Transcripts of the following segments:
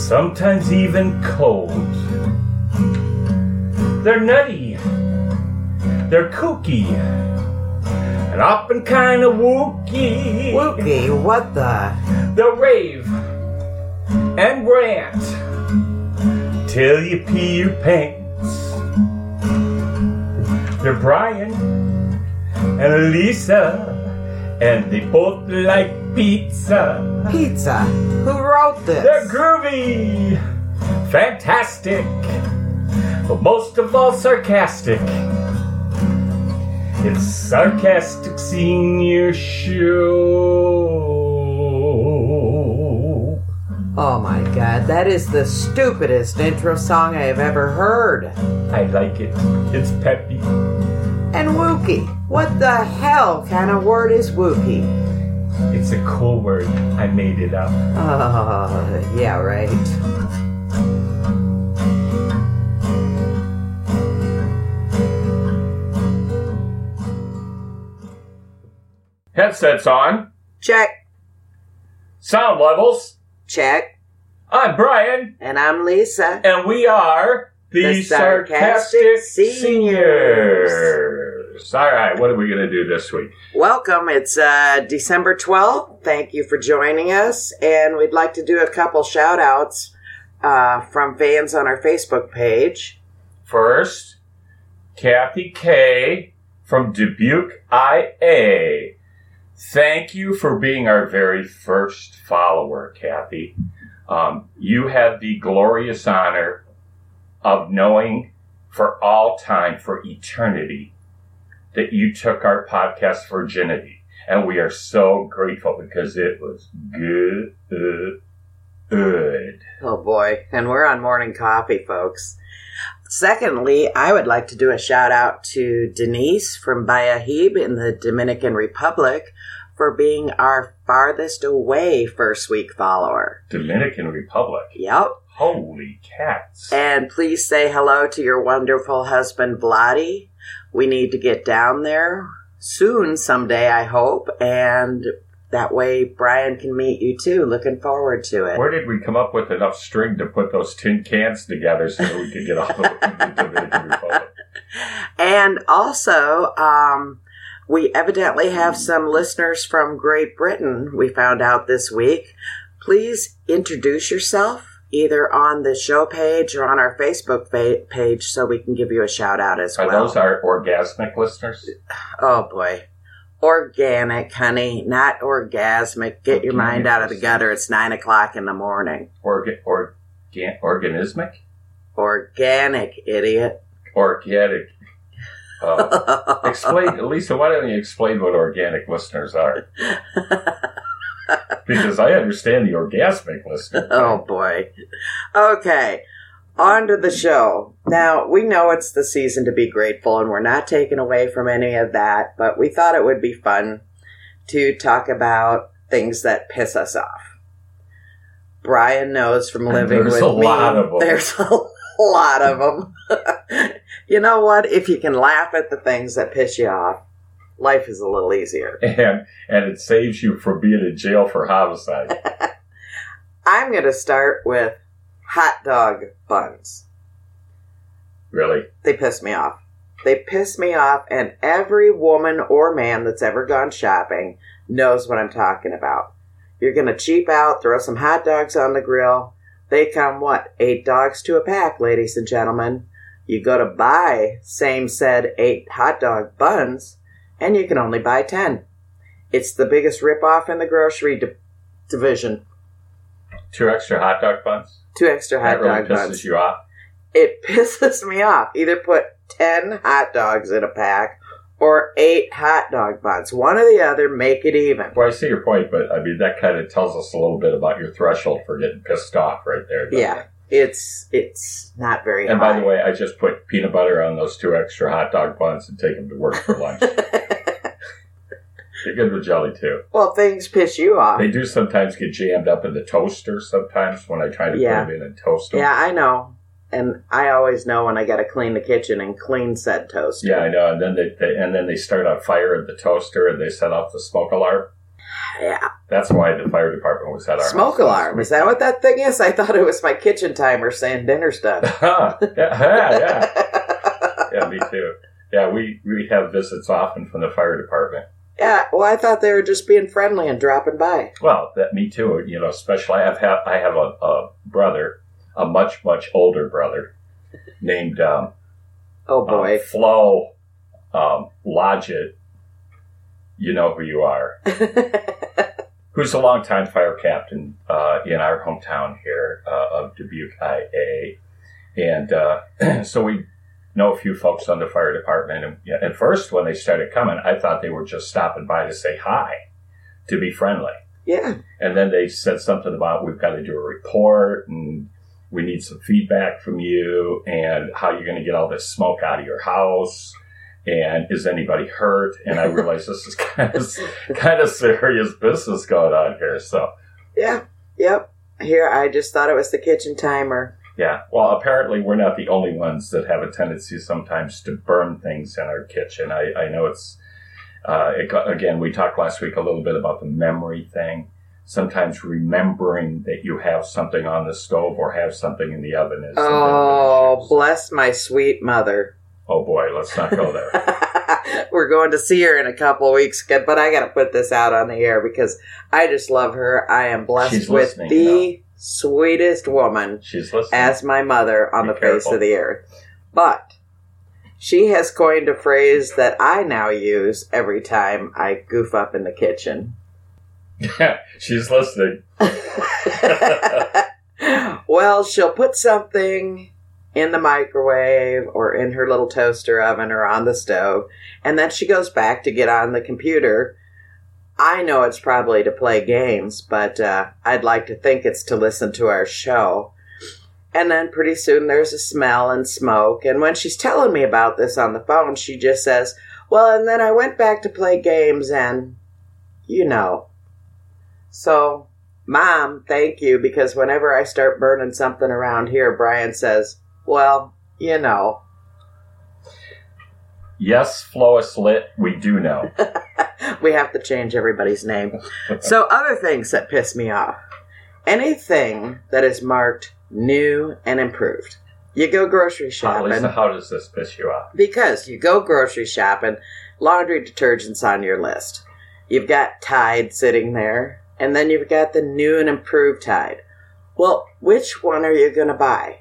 sometimes even cold. They're nutty, they're kooky, and often kind of wookie. Wookie, what the? They'll rave and rant till you pee your pants. They're Brian and Elisa, and they both like pizza. Pizza. Who wrote this? They're groovy, fantastic, but most of all sarcastic. It's sarcastic senior show. Oh my god, that is the stupidest intro song I have ever heard. I like it. It's peppy. And Wookie. What the hell kind of word is Wookie? It's a cool word. I made it up. Oh, yeah, right. Headsets on. Check, Sound levels. check. I'm Brian, And I'm Lisa. and we are the, The Sarcastic, Sarcastic Seniors. All right, what are we going to do this week? Welcome. It's uh, December 12th. Thank you for joining us. And we'd like to do a couple shout outs uh, from fans on our Facebook page. First, Kathy K from Dubuque, IA. Thank you for being our very first follower, Kathy. Um, you have the glorious honor of knowing for all time, for eternity, that you took our podcast virginity. And we are so grateful because it was good. Good. Oh boy. And we're on morning coffee, folks. Secondly, I would like to do a shout out to Denise from Bayahibe in the Dominican Republic for being our farthest away first week follower. Dominican Republic. Yep. Holy cats. And please say hello to your wonderful husband, Vladi. We need to get down there soon, someday, I hope. And that way, Brian can meet you too. Looking forward to it. Where did we come up with enough string to put those tin cans together so that we could get way to the Dominican Republic? And also, um, we evidently have some listeners from Great Britain, we found out this week. Please introduce yourself either on the show page or on our Facebook fa- page so we can give you a shout out as Are well. Are those our orgasmic listeners? Oh boy. Organic, honey, not orgasmic. Get your mind out of the gutter. It's nine o'clock in the morning. Orga- organ- organismic? Organic, idiot. Organic. Oh. explain, Lisa, why don't you explain what organic listeners are? Because I understand the orgasmic listener. oh boy. Okay. On to the show. Now, we know it's the season to be grateful, and we're not taken away from any of that, but we thought it would be fun to talk about things that piss us off. Brian knows from living with me. There's a lot of them. There's a lot of them. you know what? If you can laugh at the things that piss you off, life is a little easier. And, and it saves you from being in jail for homicide. I'm going to start with hot dog buns. Really? They piss me off. They piss me off, and every woman or man that's ever gone shopping knows what I'm talking about. You're going to cheap out, throw some hot dogs on the grill. They come, what, eight dogs to a pack, ladies and gentlemen. You go to buy, same said, eight hot dog buns, and you can only buy ten. It's the biggest ripoff in the grocery di- division. Two extra hot dog buns? Two extra hot that really dog pisses buns. you off? It pisses me off. Either put 10 hot dogs in a pack or 8 hot dog buns. One or the other, make it even. Well, I see your point, but I mean that kind of tells us a little bit about your threshold for getting pissed off, right there. Yeah. it? It's it's not very And by the way, I just put peanut butter on those two extra hot dog buns and take them to work for lunch. With jelly too. well, things piss you off. They do sometimes get jammed up in the toaster. Sometimes when I try to Yeah. put them in and toast them. Yeah, I know. And I always know when I got to clean the kitchen and clean said toaster. Yeah, I know. And then they, they and then they start on fire in the toaster and they set off the smoke alarm. Yeah. That's why the fire department was at our Smoke house. alarm. Is that what that thing is? I thought it was my kitchen timer saying dinner's done. yeah, yeah, yeah, yeah. Me too. Yeah, we we have visits often from the fire department. Yeah, well, I thought they were just being friendly and dropping by. Well, that me too. You know, especially I've had I have a, a brother, a much much older brother, named um, Oh boy. um, Flo um, Lodgett. You know who you are. Who's a longtime fire captain uh, in our hometown here uh, of Dubuque, IA, and uh, so we know a few folks on the fire department. And at first, when they started coming, I thought they were just stopping by to say hi, to be friendly. yeah. And then they said something about we've got to do a report and we need some feedback from you and how you're going to get all this smoke out of your house and is anybody hurt? And I realized this is kind of kind of serious business going on here. So Yeah. Yep. Here, I just thought it was the kitchen timer. Yeah, well, apparently we're not the only ones that have a tendency sometimes to burn things in our kitchen. I, I know it's uh, it, again we talked last week a little bit about the memory thing. Sometimes remembering that you have something on the stove or have something in the oven is a bit of an Oh, bless my sweet mother. oh boy, let's not go there. We're going to see her in a couple of weeks, but I got to put this out on the air because I just love her. I am blessed She's with the you sweetest woman She's listening. as my mother on Be the face of the earth. But she has coined a phrase that I now use every time I goof up in the kitchen. She's listening. well, she'll put something in the microwave or in her little toaster oven or on the stove, and then she goes back to get on the computer. I know it's probably to play games, but uh, I'd like to think it's to listen to our show. And then pretty soon there's a smell and smoke. And when she's telling me about this on the phone, she just says, Well, and then I went back to play games and, you know. So, Mom, thank you, because whenever I start burning something around here, Brian says, Well, you know. Yes, Flois Lit, we do know. we have to change everybody's name. so, other things that piss me off anything that is marked new and improved. You go grocery How, shopping Lisa, how does this piss you off? because you go grocery shopping, laundry detergent's on your list. You've got Tide sitting there, and then you've got the new and improved Tide. Well, which one are you going to buy?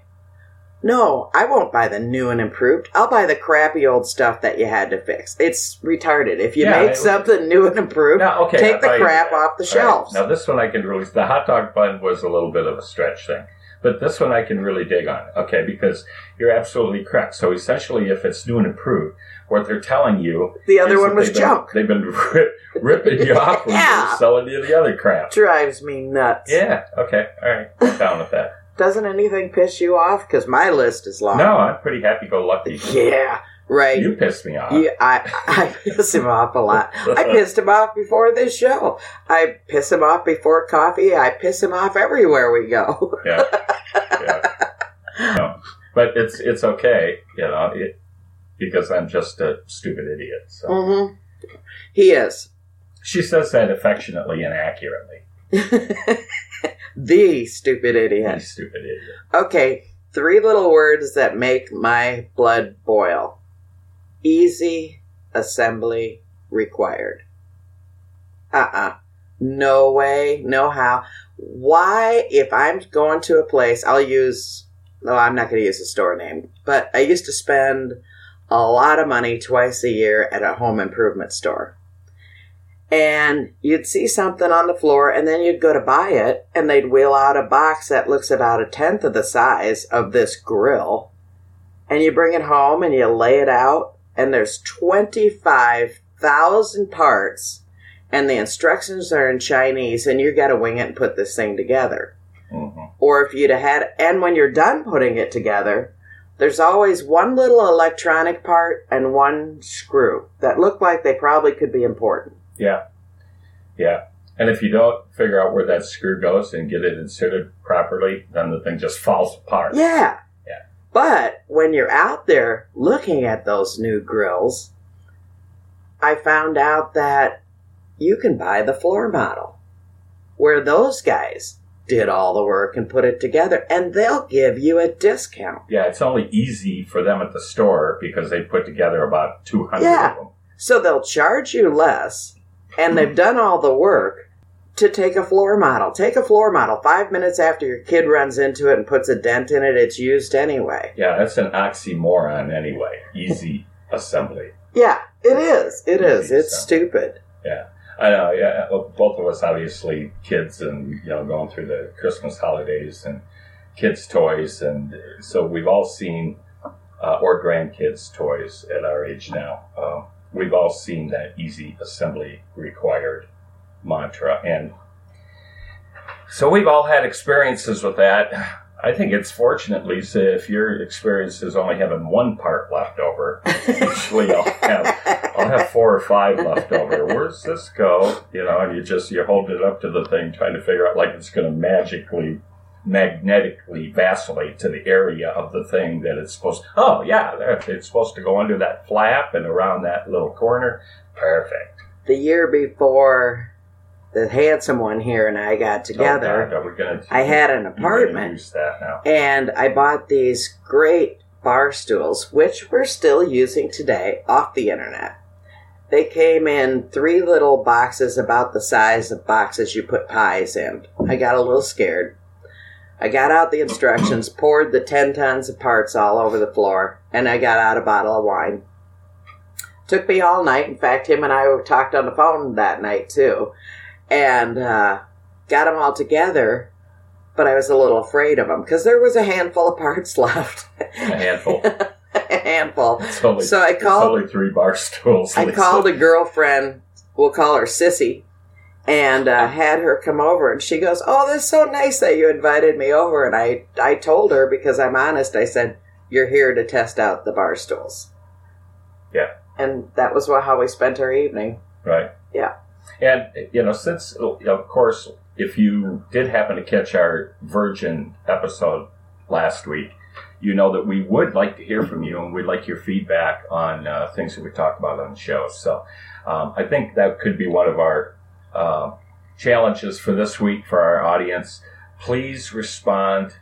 No, I won't buy the new and improved. I'll buy the crappy old stuff that you had to fix. It's retarded. If you Yeah, make it- something new and improved, Now, okay, take the crap off the All right, shelves. Now, this one I can really. The hot dog bun was a little bit of a stretch thing, but this one I can really dig on. Okay, because you're absolutely correct. So essentially, if it's new and improved, what they're telling you the other one was they've been- junk. They've been rip, ripping you off when Yeah. they're selling you the other crap. Drives me nuts. Yeah. Okay. All right. I'm down with that. Doesn't anything piss you off? Because my list is long. No, I'm pretty happy-go-lucky. Yeah, right. You pissed me off. Yeah, I, I piss him off a lot. I pissed him off before this show. I piss him off before coffee. I piss him off everywhere we go. Yeah. yeah. No. But it's it's okay, you know, it, because I'm just a stupid idiot. So hmm He is. she says that affectionately and accurately. The stupid You idiot. stupid idiot. Okay, three little words that make my blood boil. Easy assembly required. Uh-uh. No way, no how. Why, if I'm going to a place, I'll use, no, I'm not going to use a store name, but I used to spend a lot of money twice a year at a home improvement store. And you'd see something on the floor, and then you'd go to buy it, and they'd wheel out a box that looks about a tenth of the size of this grill. and you bring it home and you lay it out, and there's 25,000 parts, and the instructions are in Chinese, and you got to wing it and put this thing together. hmm Or if you'd have had, and when you're done putting it together, there's always one little electronic part and one screw that look like they probably could be important. Yeah. Yeah. And if you don't figure out where that screw goes and get it inserted properly, then the thing just falls apart. Yeah. Yeah. But when you're out there looking at those new grills, I found out that you can buy the floor model where those guys did all the work and put it together and they'll give you a discount. Yeah, it's only easy for them at the store because they put together about 200 Yeah. of them. So they'll charge you less and they've done all the work to take a floor model. Take a floor model. Five minutes after your kid runs into it and puts a dent in it, it's used anyway. Yeah, that's an oxymoron anyway. Easy assembly. Yeah, it is. It is. Easy It's assembly. stupid. Yeah. I know, yeah. well, Both of us, obviously, kids and, you know, going through the Christmas holidays and kids' toys. And so we've all seen, uh, or grandkids' toys at our age now. Uh, we've all seen that easy assembly required mantra. And so we've all had experiences with that. I think it's fortunate, Lisa, if your experience is only having one part left over. Usually I'll have I'll have four or five left over. Where's this go? You know, and you just you hold it up to the thing, trying to figure out like it's going to magically, magnetically vacillate to the area of the thing that it's supposed. Oh yeah, it's supposed to go under that flap and around that little corner. Perfect. the year before the handsome one here and I got Oh, together, God, are we? I had an apartment Use that now. and I bought these great bar stools, which we're still using today off the internet. They came in three little boxes about the size of boxes you put pies in. I got a little scared. I got out the instructions, poured the 10 tons of parts all over the floor, and I got out a bottle of wine. Took me all night. In fact, him and I talked on the phone that night too. And uh, got them all together, but I was a little afraid of them because there was a handful of parts left. A handful. a handful. Only, So I called- only three bar stools. I Lisa. called a girlfriend, we'll call her Sissy, and uh, had her come over. And she goes, "Oh, that's so nice that you invited me over." And I, I told her because I'm honest. I said, "You're here to test out the bar stools." Yeah. And that was how we spent our evening. Right. Yeah. And, you know, since, of course, if you did happen to catch our Virgin episode last week, you know that we would like to hear from you and we'd like your feedback on uh, things that we talk about on the show. So um, I think that could be one of our uh, challenges for this week for our audience. Please respond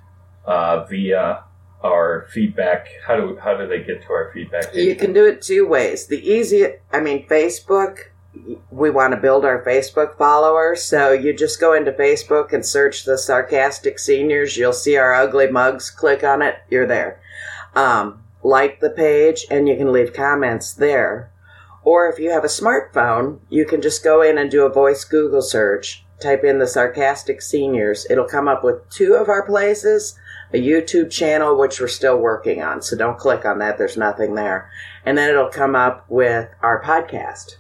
uh, via our feedback. How do how do they get to our feedback? You can do it two ways. The easy, I mean, Facebook. We want to build our Facebook followers, so you just go into Facebook and search the sarcastic seniors. You'll see our ugly mugs. Click on it. You're there. Um, like the page, and you can leave comments there. Or if you have a smartphone, you can just go in and do a voice Google search. Type in the sarcastic seniors. It'll come up with two of our places a YouTube channel, which we're still working on. So don't click on that. There's nothing there. And then it'll come up with our podcast.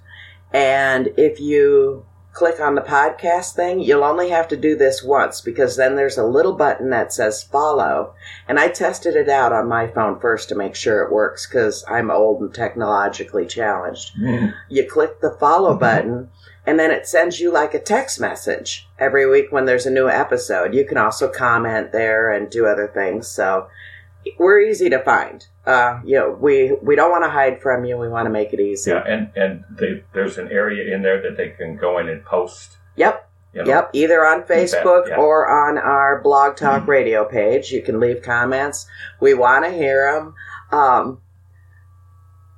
And if you click on the podcast thing, you'll only have to do this once because then there's a little button that says follow. And I tested it out on my phone first to make sure it works because I'm old and technologically challenged Mm. you click the follow button and then it sends you like a text message every week when there's a new episode. You can also comment there and do other things. So we're easy to find. Uh, you know, we, we don't want to hide from you. We want to make it easy. Yeah, and and they, there's an area in there that they can go in and post. Yep. You know, Yep. Either on Facebook yeah. Mm-hmm. or on our Blog Talk Radio page. You can leave comments. We want to hear them. Um,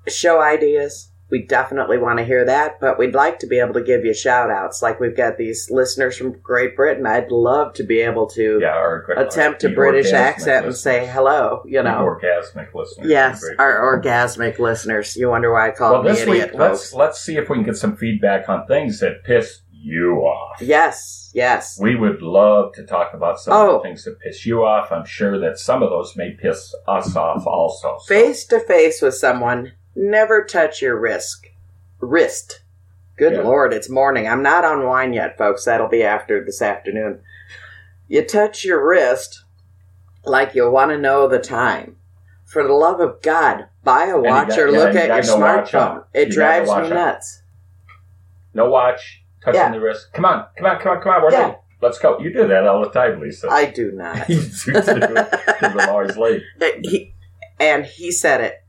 show ideas. We definitely want to hear that, but we'd like to be able to give you shout outs. Like we've got these listeners from Great Britain. I'd love to be able to Yeah, attempt a British accent and say hello, you know. orgasmic listeners. Yes, our orgasmic listeners. You wonder why I call Well, them this the week idiot let's let's see if we can get some feedback on things that piss you off. Yes, yes. We would love to talk about some of Oh. the things that piss you off. I'm sure that some of those may piss us off also. Face to face with someone, never touch your wrist. Wrist. Good Yeah. lord, it's morning. I'm not on wine yet, folks. That'll be after this afternoon. You touch your wrist like you want to know the time. For the love of God, buy a watch got- or look at your no smartphone. It You drives me nuts. No watch, touching Yeah. the wrist. Come on, come on, come on, come on. We're Yeah. late. Let's go. You do that all the time, Lisa. I do not. you do too, I'm always late. he, and he said it.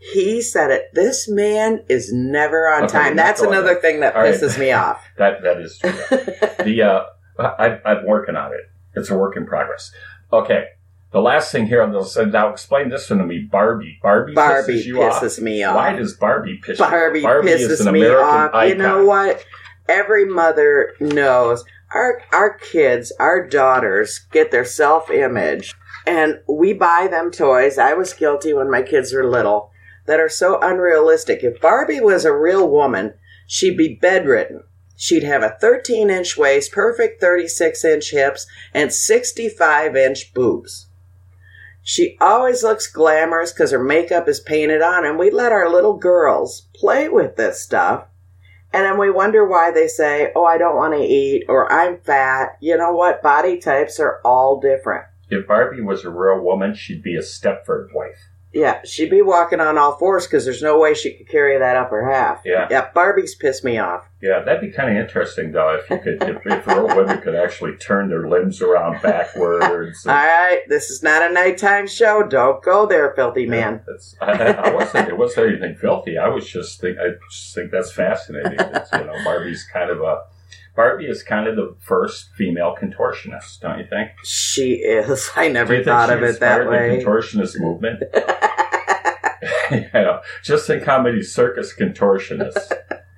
He said it. This man is never on Okay, time. That's another there. thing that All right. pisses me off. That that is true. the uh, I, I'm working on it. It's a work in progress. Okay. The last thing here on this, and now explain this one to me. Barbie. Barbie, Barbie pisses you off. pisses me off. Why does Barbie piss you off? Barbie, is pisses me off. icon. You know what? Every mother knows our our kids, our daughters get their self image, and we buy them toys. I was guilty when my kids were little that are so unrealistic. If Barbie was a real woman, she'd be bedridden. She'd have a 13 inch waist, perfect 36 inch hips, and 65 inch boobs. She always looks glamorous because her makeup is painted on, and we let our little girls play with this stuff. And then we wonder why they say, Oh, I don't want to eat, or I'm fat. You know what? Body types are all different. If Barbie was a real woman, she'd be a Stepford wife. Yeah, she'd be walking on all fours because there's no way she could carry that upper half. Yeah. Yeah, Barbie's pissed me off. Yeah, that'd be kind of interesting, though, if you could, if, if real women could actually turn their limbs around backwards. All right, this is not a nighttime show. Don't go there, filthy man. That's, I, I wasn't. It wasn't anything filthy. I was just think. I just think that's fascinating. It's, you know, Barbie's kind of a. Barbie is kind of the first female contortionist, don't you think? She is. I never thought of it that way. The contortionist movement. you know, just think how many circus contortionists,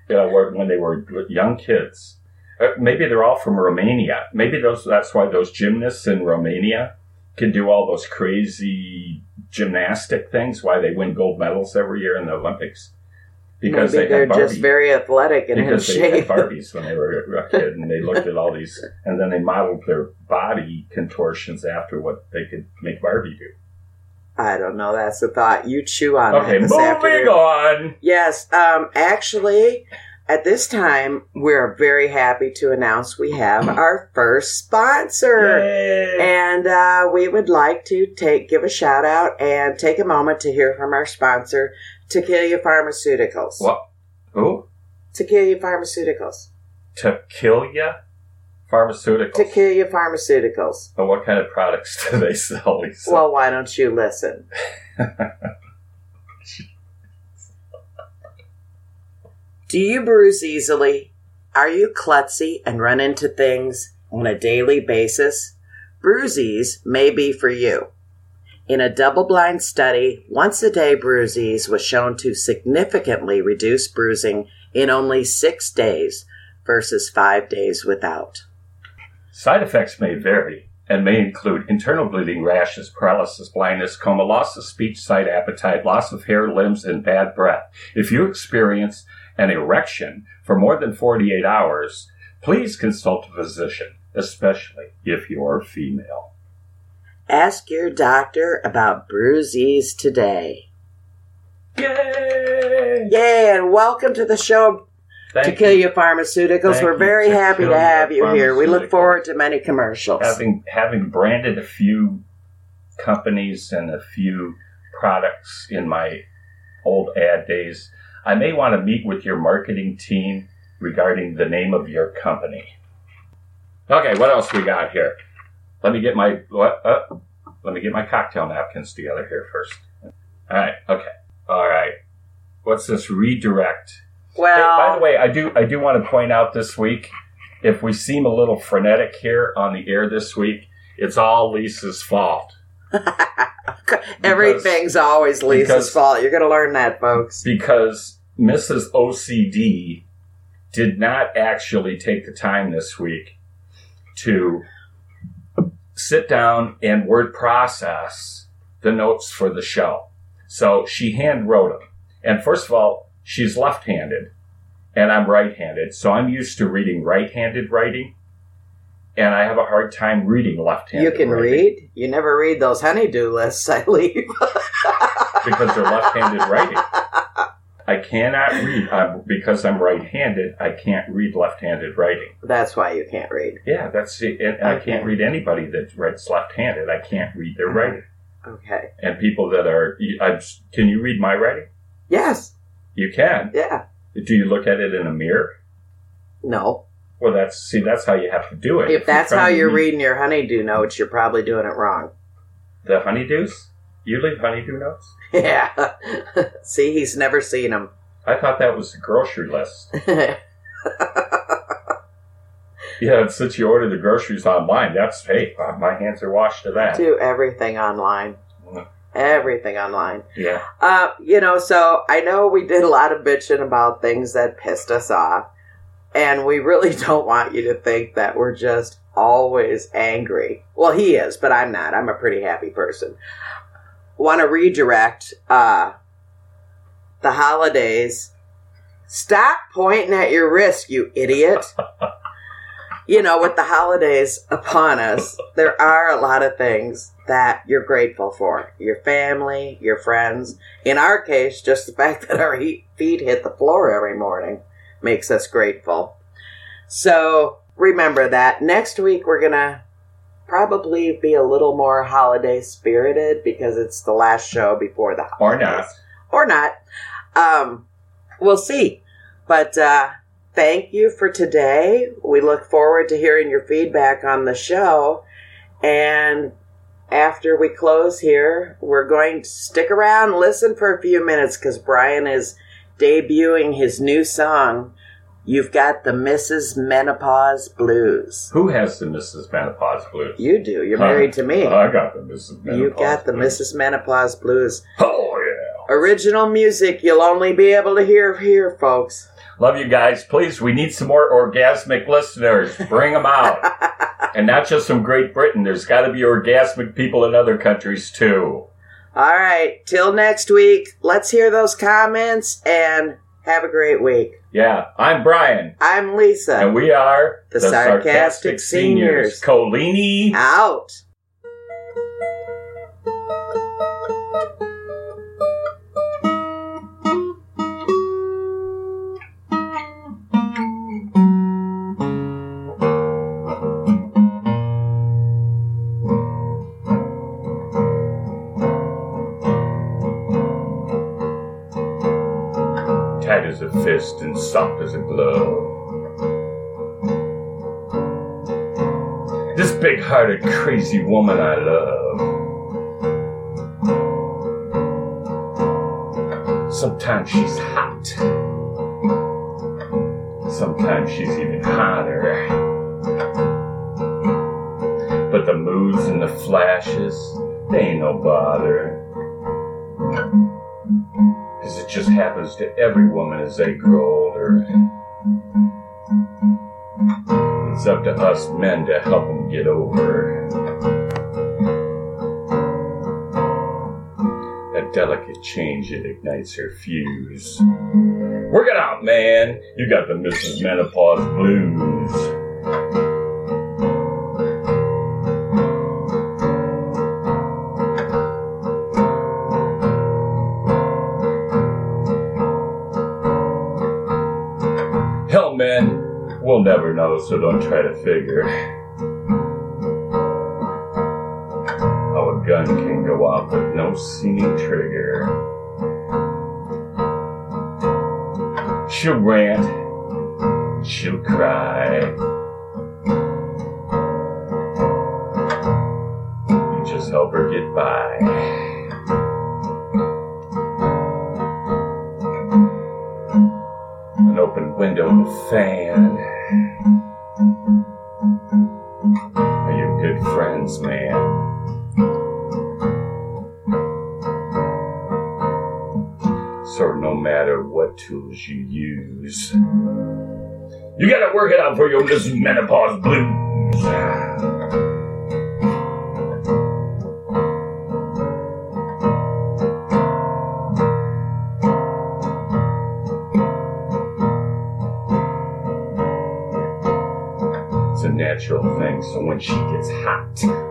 you know, were, when they were young kids. Uh, maybe they're all from Romania. Maybe those. That's why those gymnasts in Romania can do all those crazy gymnastic things. Why they win gold medals every year in the Olympics because Maybe they they're Barbie. just very athletic and in because they shape. had Barbies when they were a kid, and they looked at all these, and then they modeled their body contortions after what they could make Barbie do. I don't know. That's a thought. You chew on Okay, moving afternoon. on. Yes. Um, actually, at this time, we're very happy to announce we have our first sponsor. Yay. And uh, we would like to take give a shout out and take a moment to hear from our sponsor, Takilya Pharmaceuticals. What? Who? Takilya Pharmaceuticals. Takilya Pharmaceuticals. Takilya Pharmaceuticals. But what kind of products do they sell, Lisa? Well, why don't you listen? Do you bruise easily? Are you klutzy and run into things on a daily basis? Bruises may be for you. In a double blind study, once a day bruises was shown to significantly reduce bruising in only six days versus five days without. Side effects may vary and may include internal bleeding, rashes, paralysis, blindness, coma, loss of speech, sight, appetite, loss of hair, limbs, and bad breath. If you experience an erection for more than 48 hours, please consult a physician, especially if you're female. Ask your doctor about bruises today. Yay! Yay, and welcome to the show, Thank Takilya you. Pharmaceuticals. Thank We're you, very happy to have you here. We look forward to many commercials. Having having branded a few companies and a few products in my old ad days, I may want to meet with your marketing team regarding the name of your company. Okay, what else we got here? Let me get my what? Uh, let me get my cocktail napkins together here first. All right. Okay. All right. What's this redirect? well, Hey, by the way, I do I do want to point out this week, if we seem a little frenetic here on the air this week, it's all Lisa's fault everything's always Lisa's because- fault. You're going to learn that, folks. because Mrs. OCD did not actually take the time this week to sit down and word process the notes for the show. So she hand wrote them. And first of all, she's left handed. and I'm right-handed, so I'm used to reading right-handed writing, and I have a hard time reading left-handed. You can writing read. You never read those honeydew lists I leave. because they're left-handed writing. I cannot read uh, because I'm right-handed. I can't read left-handed writing. That's why you can't read. Yeah, that's it. And I can't read anybody that writes left-handed. I can't read their writing. Okay. And people that are, can you read my writing? Yes. You can. Yeah. Do you look at it in a mirror? No. Well, that's see, that's how you have to do it. If that's you're how you're read reading your honeydew notes, you're probably doing it wrong. the honeydews, you leave honeydew notes. Yeah. See, he's never seen him. I thought that was the grocery list. Yeah, since you order the groceries online, that's hey, my hands are washed to that. Do everything online. Everything online. Yeah, Uh, you know, so I know we did a lot of bitching about things that pissed us off, and we really don't want you to think that we're just always angry. Well, he is, but I'm not. I'm a pretty happy person. Want to redirect uh, the holidays. Stop pointing at your wrist, you idiot. you know, with the holidays upon us, there are a lot of things that you're grateful for. Your family, your friends. In our case, just the fact that our feet hit the floor every morning makes us grateful. So remember that. Next week, we're going to probably be a little more holiday spirited because it's the last show before the holidays. or not. or not. Um, we'll see. But uh, thank you for today. We look forward to hearing your feedback on the show. And after we close here, we're going to stick around, listen for a few minutes because Brian is debuting his new song. You've got the Mrs. Menopause Blues. Who has the Mrs. Menopause blues? You do. You're married to me. I got the Mrs. Menopause. You got the blues. Mrs. Menopause Blues. Oh yeah. Original music you'll only be able to hear here, folks. Love you guys. Please, we need some more orgasmic listeners. Bring them out. and not just from Great Britain. There's got to be orgasmic people in other countries too. All right, till next week. Let's hear those comments and have a great week. Yeah, I'm Brian. I'm Lisa. And we are The Sarcastic Seniors. Colini. Out. As a fist and soft as a glove. This big hearted, crazy woman I love. Sometimes she's hot. Sometimes she's even hotter. But the moves and the flashes, they ain't no bother. Happens to every woman as they grow older. It's up to us men to help them get over. A delicate change that ignites her fuse. Work it out, man. You got the Mrs. Menopause blues. Know, so don't try to figure. How a gun can go off with no seeming trigger. She'll rant, she'll cry. You just help her get by. An open window and a fan. tools you use. You gotta work it out for your this menopause blues. It's a natural thing. So when she gets hot,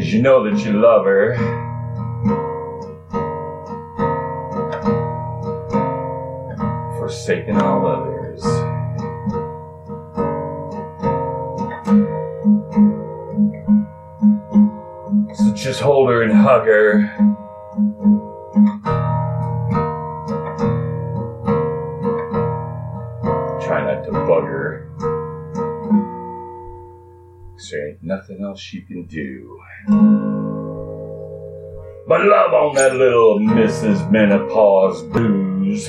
Cause you know that you love her. Forsaking all others. So just hold her and hug her. Nothing else you can do. But love on that little Mrs. Menopause booze.